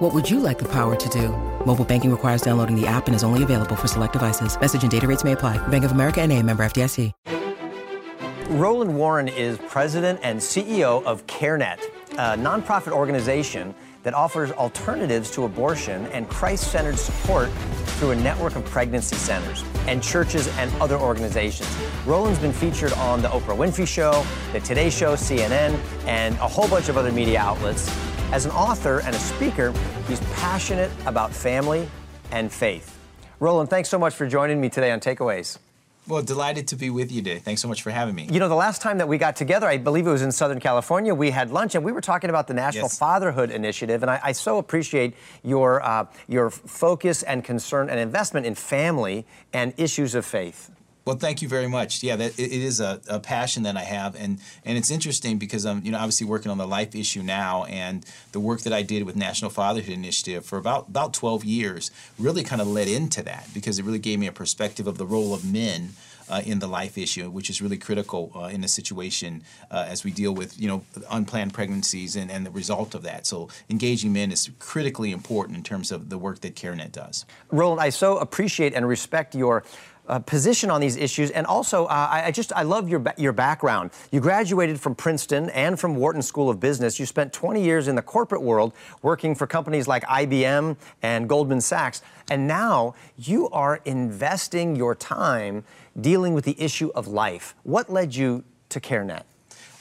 What would you like the power to do? Mobile banking requires downloading the app and is only available for select devices. Message and data rates may apply. Bank of America and a member FDIC. Roland Warren is president and CEO of CareNet, a nonprofit organization that offers alternatives to abortion and Christ centered support through a network of pregnancy centers and churches and other organizations. Roland's been featured on The Oprah Winfrey Show, The Today Show, CNN, and a whole bunch of other media outlets. As an author and a speaker, he's passionate about family and faith. Roland, thanks so much for joining me today on Takeaways. Well, delighted to be with you today. Thanks so much for having me. You know, the last time that we got together, I believe it was in Southern California, we had lunch and we were talking about the National Yes. Fatherhood Initiative. And I, I so appreciate your, uh, your focus and concern and investment in family and issues of faith. Well, thank you very much. Yeah, that it, it is a, a passion that I have, and and it's interesting because I'm you know obviously working on the life issue now, and the work that I did with National Fatherhood Initiative for about about 12 years really kind of led into that because it really gave me a perspective of the role of men. Uh, in the life issue, which is really critical uh, in a situation uh, as we deal with you know unplanned pregnancies and, and the result of that. So engaging men is critically important in terms of the work that CareNet does. Roland, I so appreciate and respect your uh, position on these issues, and also uh, I, I just I love your your background. You graduated from Princeton and from Wharton School of Business. You spent 20 years in the corporate world working for companies like IBM and Goldman Sachs, and now you are investing your time dealing with the issue of life. What led you to CareNet?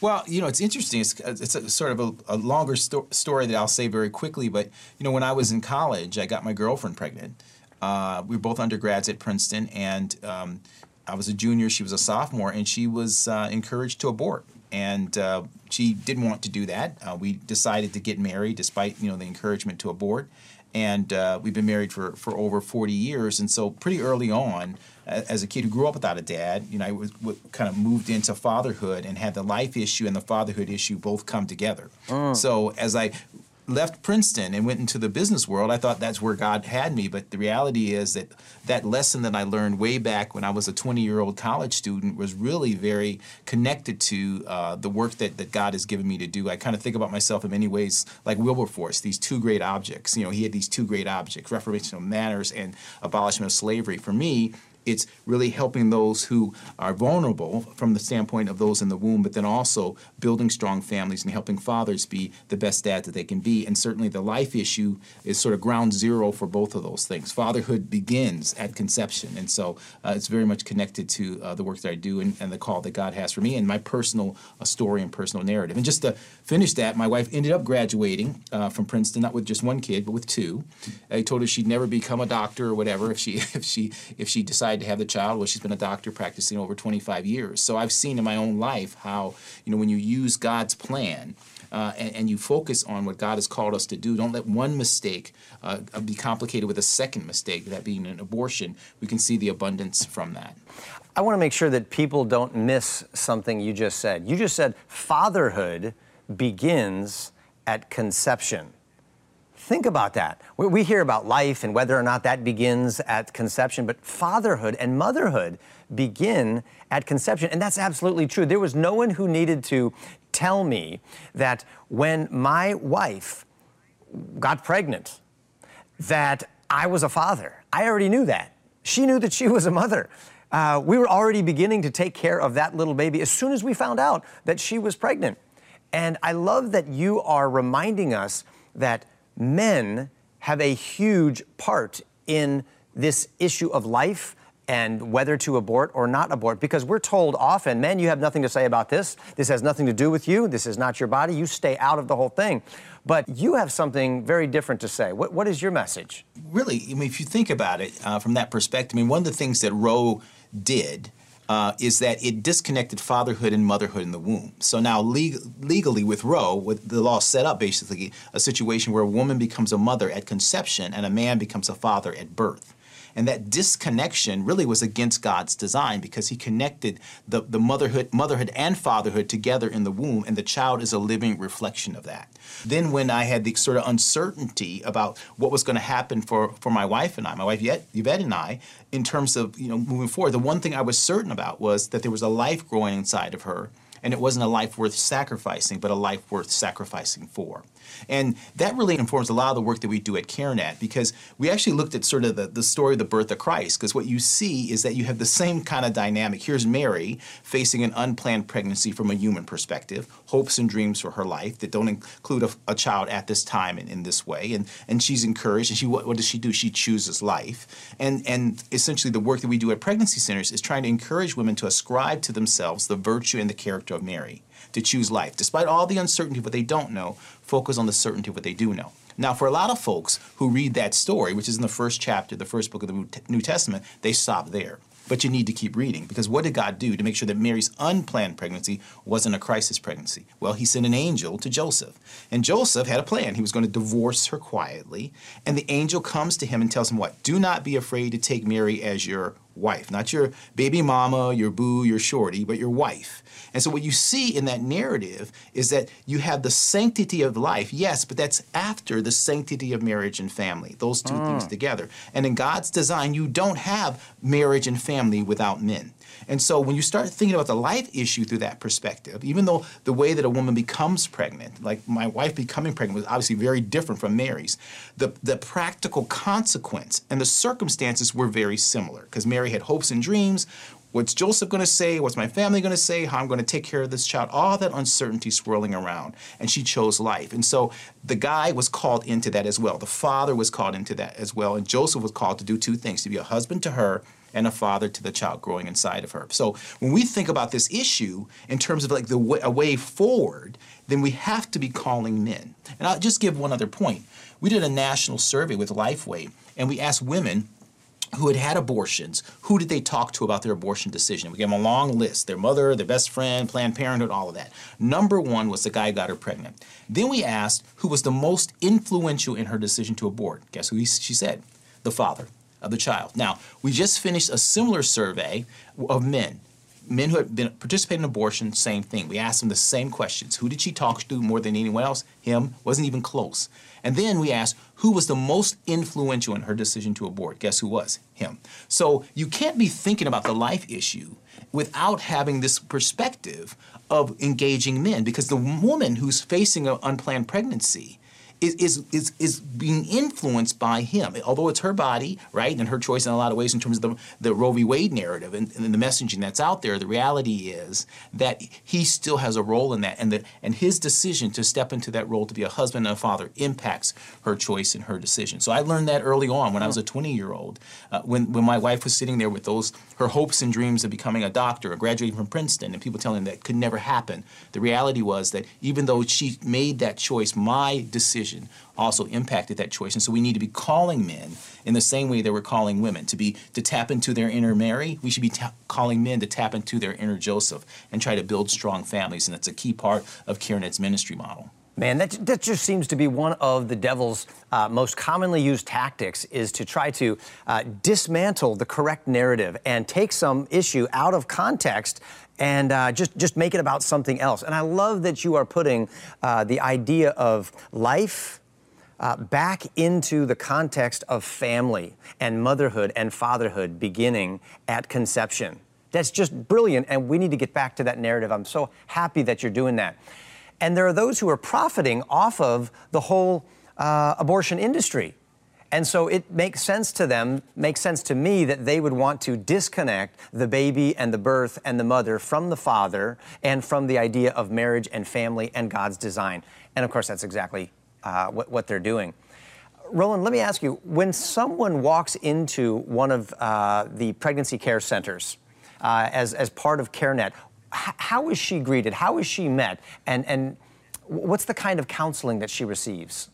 Well, you know, it's interesting. It's, it's a, sort of a, a longer sto- story that I'll say very quickly. But you know, when I was in college, I got my girlfriend pregnant. Uh, we were both undergrads at Princeton, and um, I was a junior. She was a sophomore, and she was uh, encouraged to abort. And uh, she didn't want to do that. Uh, we decided to get married, despite you know the encouragement to abort. And uh, we've been married for, for over 40 years. And so, pretty early on, as a kid who grew up without a dad, you know, I was, kind of moved into fatherhood and had the life issue and the fatherhood issue both come together. So as I left Princeton and went into the business world, I thought that's where God had me. But the reality is that that lesson that I learned way back when I was a 20 year old college student was really very connected to uh, the work that, that God has given me to do. I kind of think about myself in many ways like Wilberforce, these two great objects. You know, he had these two great objects, reformation of manners and abolishment of slavery. For me, it's really helping those who are vulnerable from the standpoint of those in the womb, but then also building strong families and helping fathers be the best dad that they can be. And certainly the life issue is sort of ground zero for both of those things. Fatherhood begins at conception. And so uh, it's very much connected to uh, the work that I do and, and the call that God has for me and my personal uh, story and personal narrative. And just to finish that, my wife ended up graduating uh, from Princeton, not with just one kid, but with two. I told her she'd never become a doctor or whatever if she if she if she decided to have the child. Well, she's been a doctor practicing over 25 years. So I've seen in my own life how you know when you use God's plan. Uh, and, and you focus on what God has called us to do. Don't let one mistake uh, be complicated with a second mistake, that being an abortion. We can see the abundance from that. I want to make sure that people don't miss something you just said. You just said fatherhood begins at conception. Think about that. We, we hear about life and whether or not that begins at conception, but fatherhood and motherhood begin at conception. And that's absolutely true. There was no one who needed to tell me that when my wife got pregnant, that I was a father. I already knew that. She knew that she was a mother. Uh, we were already beginning to take care of that little baby as soon as we found out that she was pregnant. And I love that you are reminding us that men have a huge part in this issue of life and whether to abort or not abort. Because we're told often men you have nothing to say about this. This has nothing to do with you. This is not your body. You stay out of the whole thing. But you have something very different to say. What, what is your message? Really, I mean, if you think about it uh, from that perspective, I mean, one of the things that Roe did uh, is that it disconnected fatherhood and motherhood in the womb. So now, leg- legally, with Roe, with the law set up basically a situation where a woman becomes a mother at conception and a man becomes a father at birth. And that disconnection really was against God's design because he connected the, the motherhood, motherhood and fatherhood together in the womb, and the child is a living reflection of that. Then when I had the sort of uncertainty about what was going to happen for, for my wife and I, my wife Yvette and I, in terms of you know moving forward, the one thing I was certain about was that there was a life growing inside of her and it wasn't a life worth sacrificing, but a life worth sacrificing for. And that really informs a lot of the work that we do at CareNet because we actually looked at sort of the, the story of the birth of Christ. Because what you see is that you have the same kind of dynamic. Here's Mary facing an unplanned pregnancy from a human perspective, hopes and dreams for her life that don't include a, a child at this time in, in this way. And, and she's encouraged. And she what, what does she do? She chooses life. And, and essentially, the work that we do at pregnancy centers is trying to encourage women to ascribe to themselves the virtue and the character of Mary to choose life. Despite all the uncertainty of what they don't know, focus on the certainty of what they do know. Now, for a lot of folks who read that story, which is in the first chapter, the first book of the New Testament, they stop there. But you need to keep reading because what did God do to make sure that Mary's unplanned pregnancy wasn't a crisis pregnancy? Well, he sent an angel to Joseph. And Joseph had a plan. He was going to divorce her quietly. And the angel comes to him and tells him what? Do not be afraid to take Mary as your wife, not your baby mama, your boo, your shorty, but your wife. And so what you see in that narrative is that you have the sanctity of life, yes, but that's after the sanctity of marriage and family, those two mm. things together. And in God's design, you don't have marriage and family without men. And so when you start thinking about the life issue through that perspective, even though the way that a woman becomes pregnant, like my wife becoming pregnant was obviously very different from Mary's, the, the practical consequence and the circumstances were very similar because Mary had hopes and dreams. What's Joseph going to say? What's my family going to say? How I'm going to take care of this child? All that uncertainty swirling around. And she chose life. And so the guy was called into that as well. The father was called into that as well. And Joseph was called to do two things to be a husband to her and a father to the child growing inside of her. So when we think about this issue in terms of like the way, a way forward, then we have to be calling men. And I'll just give one other point. We did a national survey with Lifeway, and we asked women who had had abortions, who did they talk to about their abortion decision? We gave them a long list their mother, their best friend, Planned Parenthood, all of that. Number one was the guy who got her pregnant. Then we asked who was the most influential in her decision to abort. Guess who he, she said? The father of the child. Now, we just finished a similar survey of men. Men who had been participating in abortion, same thing. We asked them the same questions. Who did she talk to more than anyone else? Him. Wasn't even close. And then we asked who was the most influential in her decision to abort. Guess who was? Him. So you can't be thinking about the life issue without having this perspective of engaging men because the woman who's facing an unplanned pregnancy is, is, is, being influenced by him. Although it's her body, right, and her choice in a lot of ways in terms of the, the Roe v. Wade narrative and, and the messaging that's out there, the reality is that he still has a role in that. And, the, and his decision to step into that role to be a husband and a father impacts her choice and her decision. So I learned that early on when I was a 20 year old, uh, when, when my wife was sitting there with those, her hopes and dreams of becoming a doctor or graduating from Princeton, and people telling her that could never happen. The reality was that even though she made that choice, my decision decision also impacted that choice. And so we need to be calling men in the same way that we're calling women to be to tap into their inner Mary. We should be ta- calling men to tap into their inner Joseph and try to build strong families. And that's a key part of CareNet's ministry model. Man, that, that just seems to be one of the devil's uh, most commonly used tactics is to try to uh, dismantle the correct narrative and take some issue out of context and uh, just, just make it about something else. And I love that you are putting uh, the idea of life uh, back into the context of family and motherhood and fatherhood beginning at conception. That's just brilliant, and we need to get back to that narrative. I'm so happy that you're doing that. And there are those who are profiting off of the whole uh, abortion industry. And so it makes sense to them, makes sense to me that they would want to disconnect the baby and the birth and the mother from the father and from the idea of marriage and family and God's design. And of course, that's exactly uh, what, what, they're doing. Roland, let me ask you when someone walks into one of uh, the pregnancy care centers uh, as, as part of CareNet, how is she greeted? How is she met? And, and what's the kind of counseling that she receives?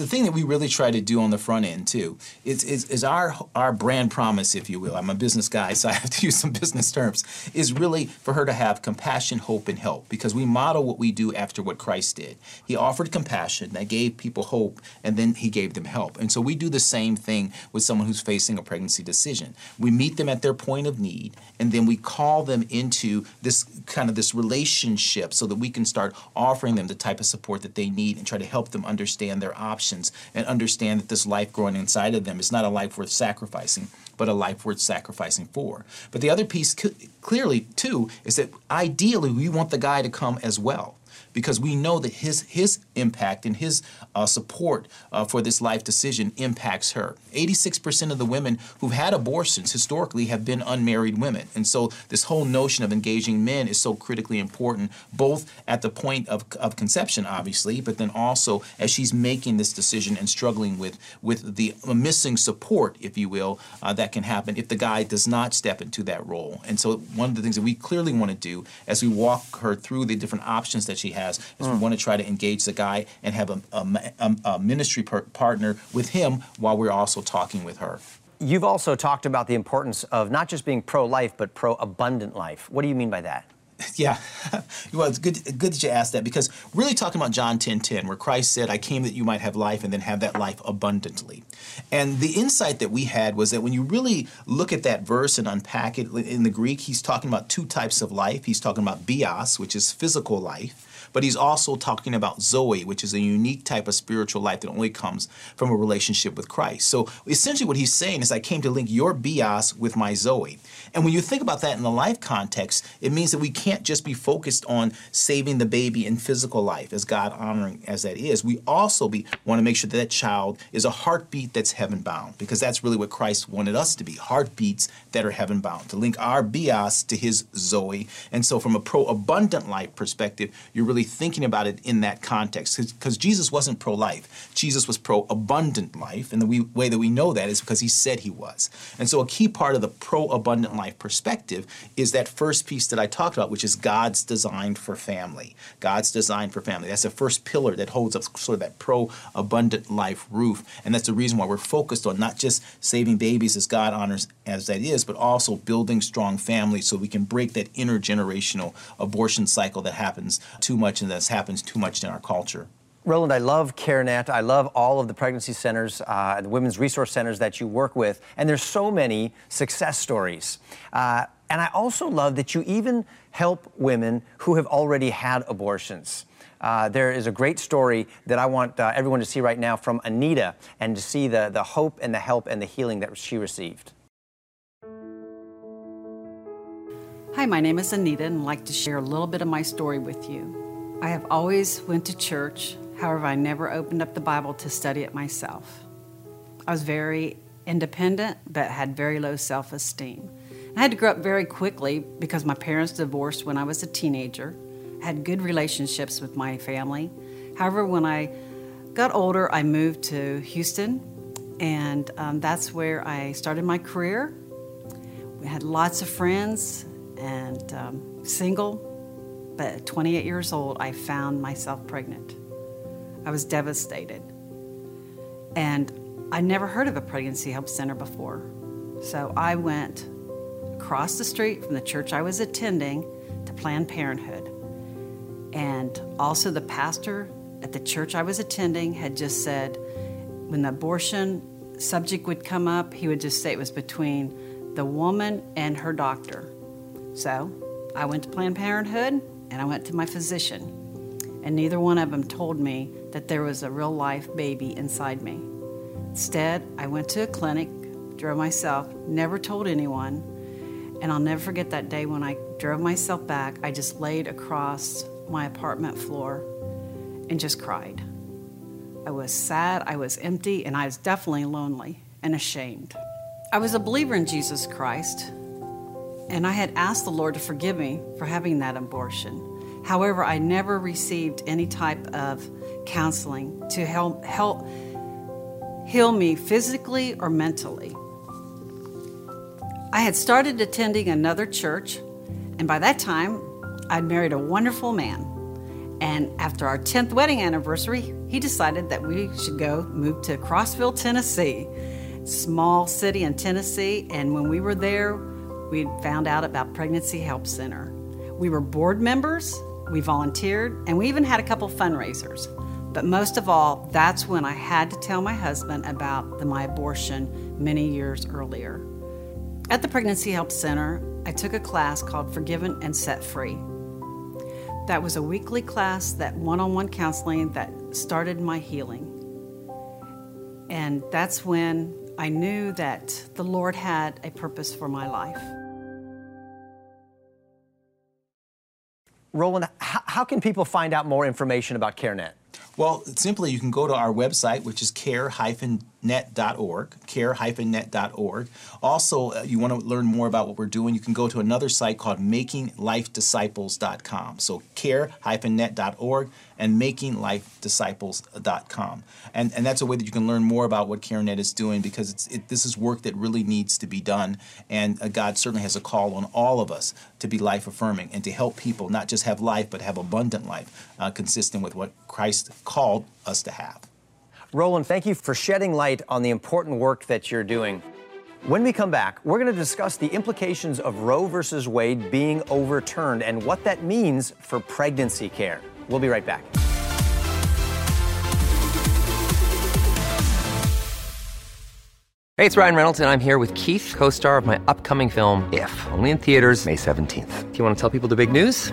The thing that we really try to do on the front end too is, is, is our our brand promise, if you will. I'm a business guy, so I have to use some business terms. Is really for her to have compassion, hope, and help because we model what we do after what Christ did. He offered compassion that gave people hope, and then he gave them help. And so we do the same thing with someone who's facing a pregnancy decision. We meet them at their point of need, and then we call them into this kind of this relationship so that we can start offering them the type of support that they need and try to help them understand their options and understand that this life growing inside of them is not a life worth sacrificing, but a life worth sacrificing for. But the other piece, clearly, too, is that ideally we want the guy to come as well because we know that his his impact and his uh, support uh, for this life decision impacts her. 86% of the women who've had abortions historically have been unmarried women, and so this whole notion of engaging men is so critically important, both at the point of, of conception, obviously, but then also as she's making this decision and struggling with with the missing support, if you will, uh, that can happen if the guy does not step into that role. And so one of the things that we clearly want to do as we walk her through the different options that she has has is mm. we want to try to engage the guy and have a, a, a ministry per- partner with him while we're also talking with her. You've also talked about the importance of not just being pro life, but pro abundant life. What do you mean by that? Yeah, well, it's good, good that you asked that because really talking about John 10 10, where Christ said, I came that you might have life and then have that life abundantly. And the insight that we had was that when you really look at that verse and unpack it in the Greek, he's talking about two types of life. He's talking about bios, which is physical life, but he's also talking about Zoe, which is a unique type of spiritual life that only comes from a relationship with Christ. So essentially, what he's saying is, I came to link your bios with my Zoe. And when you think about that in the life context, it means that we can't just be focused on saving the baby in physical life, as God honoring as that is. We also be, want to make sure that that child is a heartbeat that's heaven bound, because that's really what Christ wanted us to be heartbeats that are heaven bound, to link our bios to his Zoe. And so, from a pro abundant life perspective, you're really thinking about it in that context, because Jesus wasn't pro life. Jesus was pro abundant life. And the way that we know that is because he said he was. And so, a key part of the pro abundant life perspective is that first piece that I talked about, which is God's design for family. God's design for family. That's the first pillar that holds up sort of that pro abundant life roof. And that's the reason why we're focused on not just saving babies as God honors as that is, but also building strong families so we can break that intergenerational abortion cycle that happens too much and that happens too much in our culture. Roland, I love CareNet. I love all of the pregnancy centers, uh, the women's resource centers that you work with, and there's so many success stories. Uh, and I also love that you even help women who have already had abortions. Uh, there is a great story that I want uh, everyone to see right now from Anita and to see the, the hope and the help and the healing that she received. Hi, my name is Anita and I'd like to share a little bit of my story with you. I have always went to church However, I never opened up the Bible to study it myself. I was very independent, but had very low self esteem. I had to grow up very quickly because my parents divorced when I was a teenager. I had good relationships with my family. However, when I got older, I moved to Houston, and um, that's where I started my career. We had lots of friends and um, single, but at 28 years old, I found myself pregnant. I was devastated. And I never heard of a pregnancy help center before. So I went across the street from the church I was attending to Planned Parenthood. And also, the pastor at the church I was attending had just said when the abortion subject would come up, he would just say it was between the woman and her doctor. So I went to Planned Parenthood and I went to my physician and neither one of them told me that there was a real life baby inside me. Instead, I went to a clinic, drove myself, never told anyone, and I'll never forget that day when I drove myself back. I just laid across my apartment floor and just cried. I was sad, I was empty, and I was definitely lonely and ashamed. I was a believer in Jesus Christ, and I had asked the Lord to forgive me for having that abortion. However, I never received any type of counseling to help help heal me physically or mentally. I had started attending another church, and by that time, I'd married a wonderful man. And after our 10th wedding anniversary, he decided that we should go move to Crossville, Tennessee, small city in Tennessee. And when we were there, we found out about Pregnancy Help Center. We were board members, we volunteered, and we even had a couple fundraisers. But most of all, that's when I had to tell my husband about the, my abortion many years earlier. At the Pregnancy Help Center, I took a class called Forgiven and Set Free. That was a weekly class, that one on one counseling that started my healing. And that's when I knew that the Lord had a purpose for my life. Roland, how, how can people find out more information about CareNet? Well, simply you can go to our website, which is care-net.org, care-net.org. Also, uh, you want to learn more about what we're doing, you can go to another site called makinglifedisciples.com. So care-net.org and makinglifedisciples.com. And, and that's a way that you can learn more about what CareNet is doing because it, this is work that really needs to be done. And uh, God certainly has a call on all of us to be life affirming and to help people not just have life, but have abundant life, uh, consistent with what Christ called us to have. Roland, thank you for shedding light on the important work that you're doing. When we come back, we're going to discuss the implications of Roe versus Wade being overturned and what that means for pregnancy care. We'll be right back. Hey, it's Ryan Reynolds, and I'm here with Keith, co star of my upcoming film, If, only in theaters, May 17th. Do you want to tell people the big news?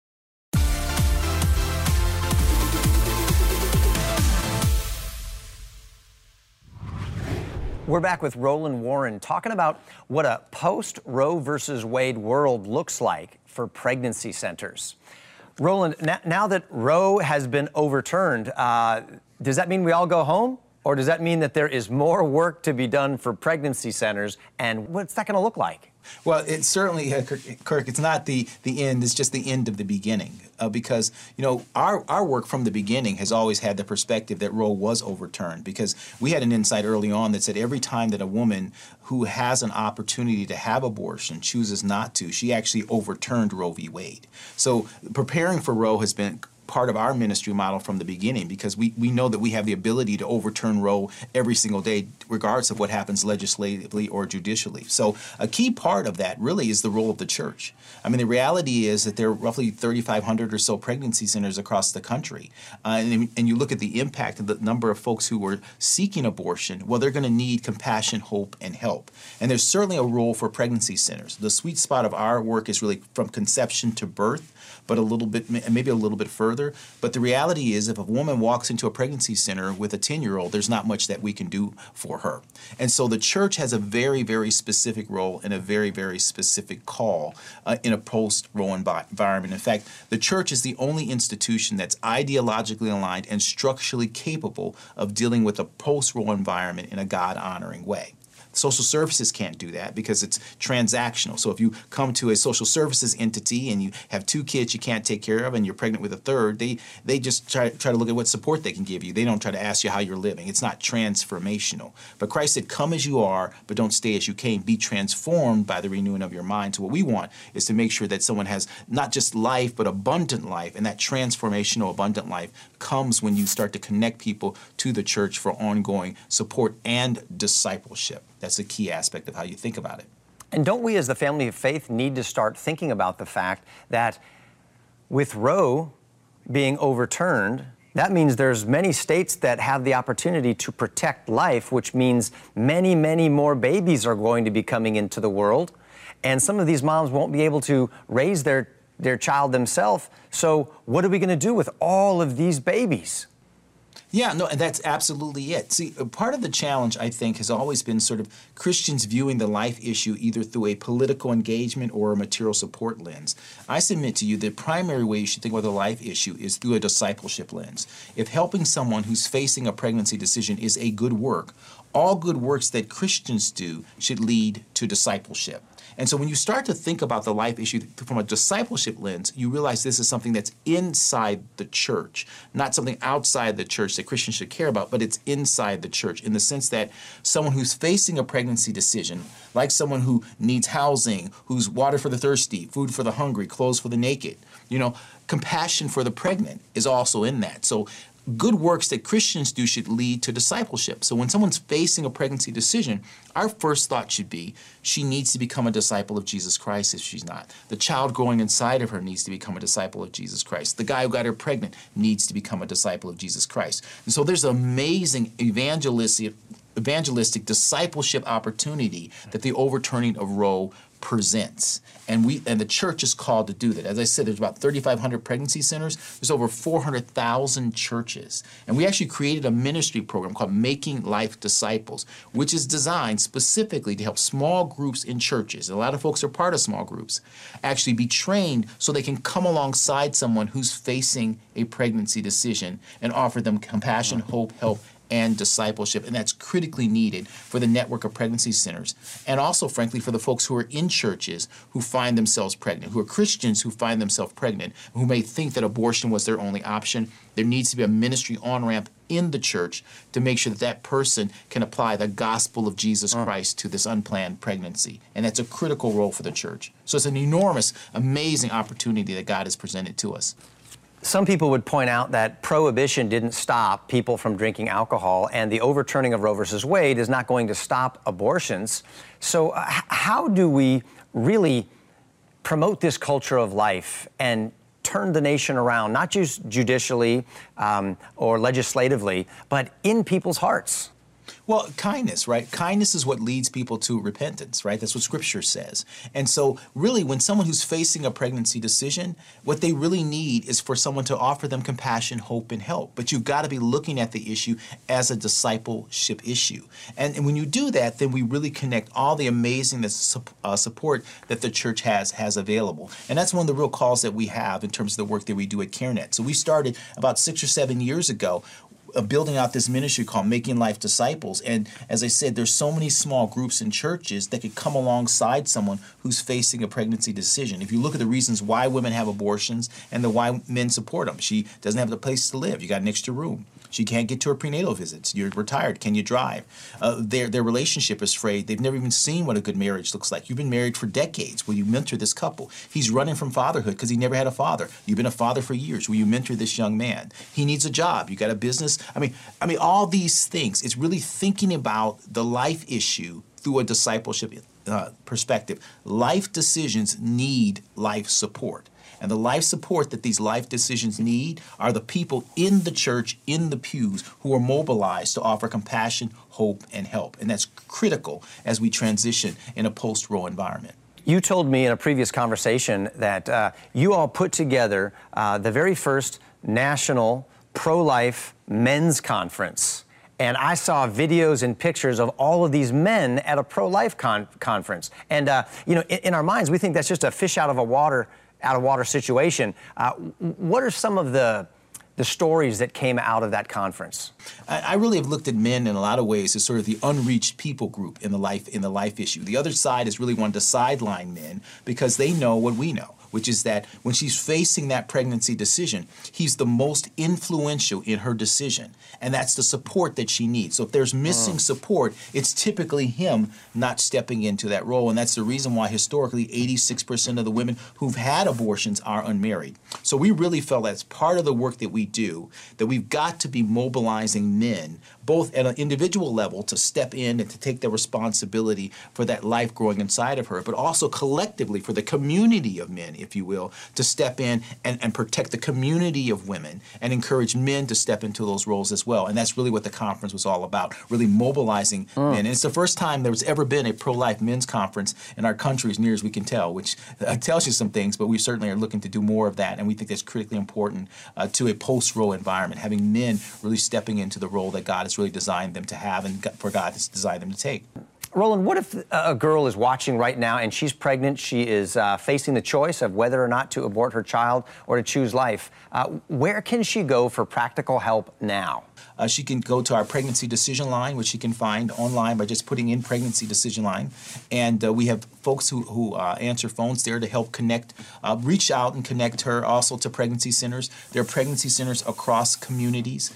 We're back with Roland Warren talking about what a post Roe versus Wade world looks like for pregnancy centers. Roland, now that Roe has been overturned, uh, does that mean we all go home? Or does that mean that there is more work to be done for pregnancy centers? And what's that going to look like? Well, it's certainly, uh, Kirk, it's not the, the end, it's just the end of the beginning. Uh, because, you know, our, our work from the beginning has always had the perspective that Roe was overturned. Because we had an insight early on that said every time that a woman who has an opportunity to have abortion chooses not to, she actually overturned Roe v. Wade. So preparing for Roe has been part of our ministry model from the beginning because we, we know that we have the ability to overturn Roe every single day, regardless of what happens legislatively or judicially. So, a key part of that really is the role of the church. I mean, the reality is that there are roughly 3,500 or so pregnancy centers across the country. Uh, and, and you look at the impact of the number of folks who are seeking abortion, well, they're going to need compassion, hope, and help. And there's certainly a role for pregnancy centers. The sweet spot of our work is really from conception to birth but a little bit, maybe a little bit further. But the reality is, if a woman walks into a pregnancy center with a 10 year old, there's not much that we can do for her. And so the church has a very, very specific role and a very, very specific call uh, in a post Roe environment. In fact, the church is the only institution that's ideologically aligned and structurally capable of dealing with a post Roe environment in a God honoring way. Social services can't do that because it's transactional. So if you come to a social services entity and you have two kids you can't take care of and you're pregnant with a third, they they just try, try to look at what support they can give you. They don't try to ask you how you're living. It's not transformational. But Christ said, Come as you are, but don't stay as you came. Be transformed by the renewing of your mind. So what we want is to make sure that someone has not just life, but abundant life. And that transformational, abundant life comes when you start to connect people to the church for ongoing support and discipleship. That's a key aspect of how you think about it. And don't we, as the family of faith, need to start thinking about the fact that with Roe being overturned, that means there's many states that have the opportunity to protect life, which means many, many more babies are going to be coming into the world. And some of these moms won't be able to raise their, their child themselves. So, what are we going to do with all of these babies? Yeah, no, and that's absolutely it. See, uh, part of the challenge, I think, has always been sort of Christians viewing the life issue either through a political engagement or a material support lens. I submit to you the primary way you should think about the life issue is through a discipleship lens. If helping someone who's facing a pregnancy decision is a good work, all good works that Christians do should lead to discipleship. And so when you start to think about the life issue from a discipleship lens, you realize this is something that's inside the church, not something outside the church that Christians should care about, but it's inside the church in the sense that someone who's facing a pregnancy decision, like someone who needs housing, who's water for the thirsty, food for the hungry, clothes for the naked, you know, compassion for the pregnant is also in that. So good works that Christians do should lead to discipleship. So when someone's facing a pregnancy decision, our first thought should be she needs to become a disciple of Jesus Christ if she's not. The child growing inside of her needs to become a disciple of Jesus Christ. The guy who got her pregnant needs to become a disciple of Jesus Christ. And so there's an amazing evangelistic evangelistic discipleship opportunity that the overturning of Roe presents. And we and the church is called to do that. As I said, there's about 3,500 pregnancy centers. There's over 400,000 churches. And we actually created a ministry program called Making Life Disciples, which is designed specifically to help small groups in churches. A lot of folks are part of small groups. Actually be trained so they can come alongside someone who's facing a pregnancy decision and offer them compassion, hope, help, and discipleship, and that's critically needed for the network of pregnancy centers. And also, frankly, for the folks who are in churches who find themselves pregnant, who are Christians who find themselves pregnant, who may think that abortion was their only option. There needs to be a ministry on ramp in the church to make sure that that person can apply the gospel of Jesus mm. Christ to this unplanned pregnancy. And that's a critical role for the church. So it's an enormous, amazing opportunity that God has presented to us. Some people would point out that prohibition didn't stop people from drinking alcohol, and the overturning of Roe versus Wade is not going to stop abortions. So, uh, how do we really promote this culture of life and turn the nation around, not just judicially um, or legislatively, but in people's hearts? Well, kindness, right? Kindness is what leads people to repentance, right? That's what scripture says. And so, really, when someone who's facing a pregnancy decision, what they really need is for someone to offer them compassion, hope, and help. But you've got to be looking at the issue as a discipleship issue. And, and when you do that, then we really connect all the amazing uh, support that the church has has available. And that's one of the real calls that we have in terms of the work that we do at CareNet. So we started about six or seven years ago building out this ministry called Making Life Disciples. And as I said, there's so many small groups and churches that could come alongside someone who's facing a pregnancy decision. If you look at the reasons why women have abortions and the why men support them, she doesn't have the place to live. You got an extra room. She can't get to her prenatal visits. You're retired. Can you drive? Uh, their their relationship is frayed. They've never even seen what a good marriage looks like. You've been married for decades. Will you mentor this couple? He's running from fatherhood because he never had a father. You've been a father for years. Will you mentor this young man? He needs a job. You got a business. I mean, I mean, all these things. It's really thinking about the life issue through a discipleship uh, perspective. Life decisions need life support. And the life support that these life decisions need are the people in the church, in the pews, who are mobilized to offer compassion, hope, and help. And that's critical as we transition in a post Roe environment. You told me in a previous conversation that uh, you all put together uh, the very first national pro life men's conference. And I saw videos and pictures of all of these men at a pro life con- conference. And, uh, you know, in, in, our minds, we think that's just a fish out of a water out of water situation. Uh, what are some of the the stories that came out of that conference? I, I, really have looked at men in a lot of ways as sort of the unreached people group in the life in the life issue. The other side is really wanting to sideline men because they know what we know which is that when she's facing that pregnancy decision, he's the most influential in her decision. And that's the support that she needs. So if there's missing oh. support, it's typically him not stepping into that role. And that's the reason why historically 86% of the women who've had abortions are unmarried. So we really felt that's part of the work that we do, that we've got to be mobilizing men, both at an individual level to step in and to take the responsibility for that life growing inside of her, but also collectively for the community of men if you will, to step in and, and protect the community of women and encourage men to step into those roles as well. And that's really what the conference was all about, really mobilizing mm. men. And it's the first time there's ever been a pro life men's conference in our country, as near as we can tell, which uh, tells you some things, but we certainly are looking to do more of that. And we think that's critically important uh, to a post Roe environment, having men really stepping into the role that God has really designed them to have and for God has designed them to take. Roland, what if a girl is watching right now and she's pregnant? She is uh, facing the choice of whether or not to abort her child or to choose life. Uh, where can she go for practical help now? Uh, she can go to our pregnancy decision line, which she can find online by just putting in pregnancy decision line. And uh, we have folks who, who uh, answer phones there to help connect, uh, reach out and connect her also to pregnancy centers. There are pregnancy centers across communities.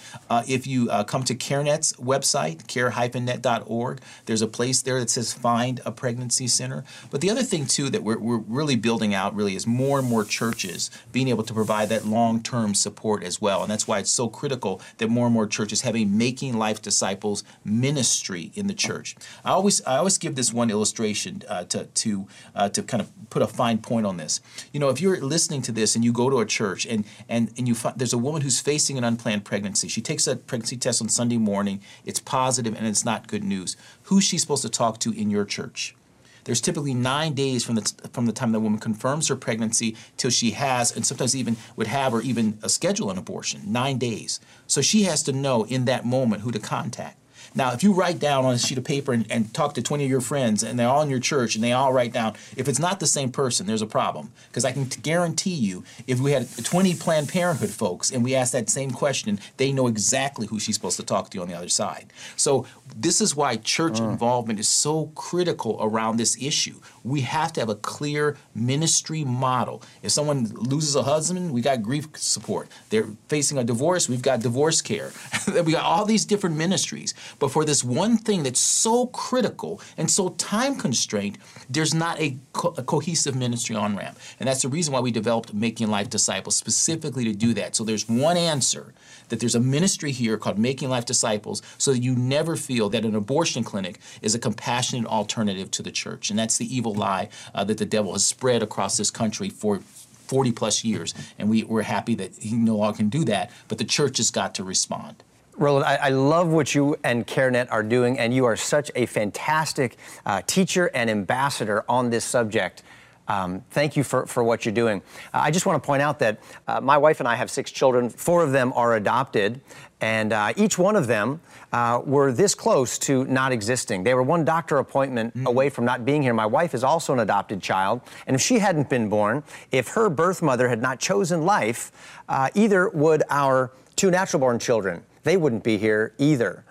If you come to CareNet's website, care-net.org, there's a place there that says find a pregnancy center. But the other thing, too, that we're, we're really building out really is more and more churches being able to provide that long term support as well. And that's why it's so critical that more and more churches have a making life disciples ministry in the church. I always I always give this one illustration uh, to to uh, to kind of put a fine point on this. You know, if you're listening to this and you go to a church and and and you find there's a woman who's facing an unplanned pregnancy. She takes a pregnancy test on Sunday morning. It's positive and it's not good news. Who's she supposed to talk to in your church? There's typically nine days from the from the time the woman confirms her pregnancy till she has, and sometimes even would have or even a schedule an abortion. Nine days. So she has to know in that moment who to contact. Now, if you write down on a sheet of paper and, and, talk to 20 of your friends and they're all in your church and they all write down, if it's not the same person, there's a problem. Because I can guarantee you, if we had 20 Planned Parenthood folks and we asked that same question, they know exactly who she's supposed to talk to on the other side. So, this is why church uh. involvement is so critical around this issue. We have to have a clear ministry model. If someone loses a husband, we got grief support. They're facing a divorce, we've got divorce care. we got all these different ministries. But for this one thing that's so critical and so time constrained, there's not a, co- a cohesive ministry on ramp. And that's the reason why we developed Making Life Disciples specifically to do that. So there's one answer that there's a ministry here called Making Life Disciples so that you never feel that an abortion clinic is a compassionate alternative to the church. And that's the evil lie uh, that the devil has spread across this country for 40 plus years. And we, we're happy that he no longer can do that, but the church has got to respond. Roland, I, I, love what you and CareNet are doing, and you are such a fantastic uh, teacher and ambassador on this subject. Um, thank you for, for what you're doing. Uh, I just want to point out that uh, my wife and I have six children. Four of them are adopted, and uh, each one of them uh, were this close to not existing. They were one doctor appointment mm. away from not being here. My wife is also an adopted child, and if she hadn't been born, if her birth mother had not chosen life, uh, either would our two natural born children. They wouldn't be here either.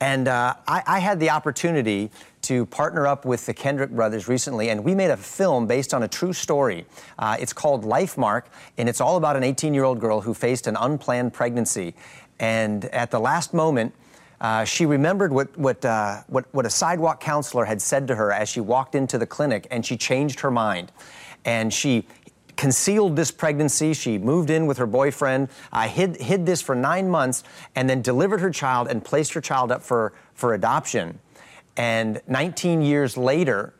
And uh, I, I, had the opportunity to partner up with the Kendrick brothers recently, and we made a film based on a true story. Uh, it's called Lifemark, and it's all about an 18 year old girl who faced an unplanned pregnancy. And at the last moment, uh, she remembered what, what, uh, what, what a sidewalk counselor had said to her as she walked into the clinic, and she changed her mind. And she concealed this pregnancy. She moved in with her boyfriend, uh, hid, hid this for nine months, and then delivered her child and placed her child up for, for adoption. And 19 years later,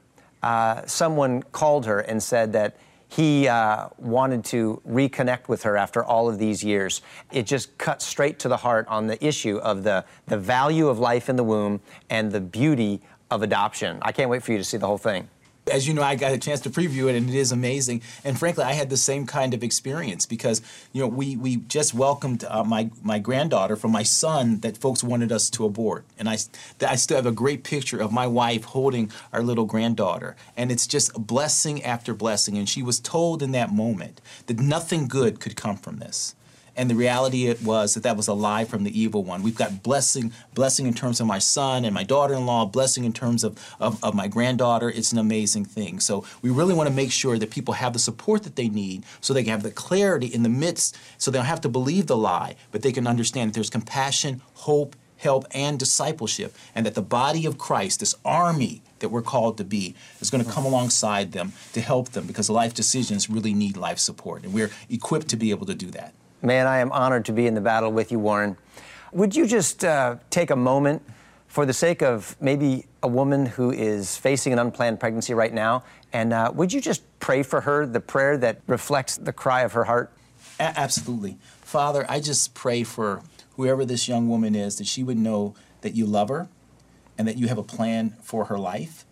uh, someone called her and said that he uh, wanted to reconnect with her after all of these years. It just cut straight to the heart on the issue of the, the value of life in the womb and the beauty of adoption. I can't wait for you to see the whole thing as you know, I got a chance to preview it, and it is amazing. And frankly, I had the same kind of experience because you know we we just welcomed uh, my my granddaughter from my son that folks wanted us to abort, and I I still have a great picture of my wife holding our little granddaughter, and it's just blessing after blessing. And she was told in that moment that nothing good could come from this. And the reality it was that that was a lie from the evil one. We've got blessing, blessing in terms of my son and my daughter-in-law, blessing in terms of, of, of my granddaughter. It's an amazing thing. So we really want to make sure that people have the support that they need so they can have the clarity in the midst, so they don't have to believe the lie, but they can understand that there's compassion, hope, help, and discipleship, and that the body of Christ, this army that we're called to be, is going to come alongside them to help them because life decisions really need life support, and we're equipped to be able to do that. Man, I am honored to be in the battle with you, Warren. Would you just uh, take a moment for the sake of maybe a woman who is facing an unplanned pregnancy right now. And uh, would you just pray for her, the prayer that reflects the cry of her heart? A- absolutely. Father, I just pray for whoever this young woman is that she would know that you love her and that you have a plan for her life.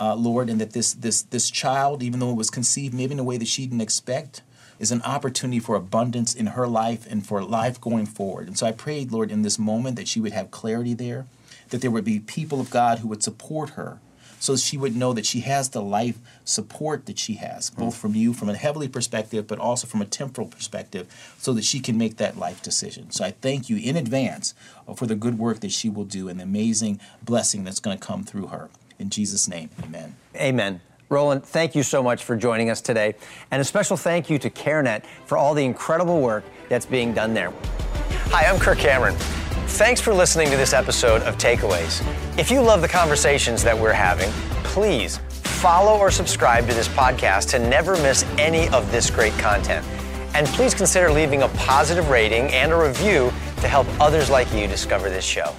Uh, Lord, and that this, this, this child, even though it was conceived maybe in a way that she didn't expect, is an opportunity for abundance in her life and for life going forward. And so I prayed, Lord, in this moment that she would have clarity there, that there would be people of God who would support her so she would know that she has the life support that she has, hmm. both from you, from a heavenly perspective, but also from a temporal perspective, so that she can make that life decision. So I thank you in advance for the good work that she will do and the amazing blessing that's going to come through her. In Jesus' name, amen. Amen. Roland, thank you so much for joining us today. And a special thank you to CareNet for all the incredible work that's being done there. Hi, I'm Kirk Cameron. Thanks for listening to this episode of Takeaways. If you love the conversations that we're having, please follow or subscribe to this podcast to never miss any of this great content. And please consider leaving a positive rating and a review to help others like you discover this show.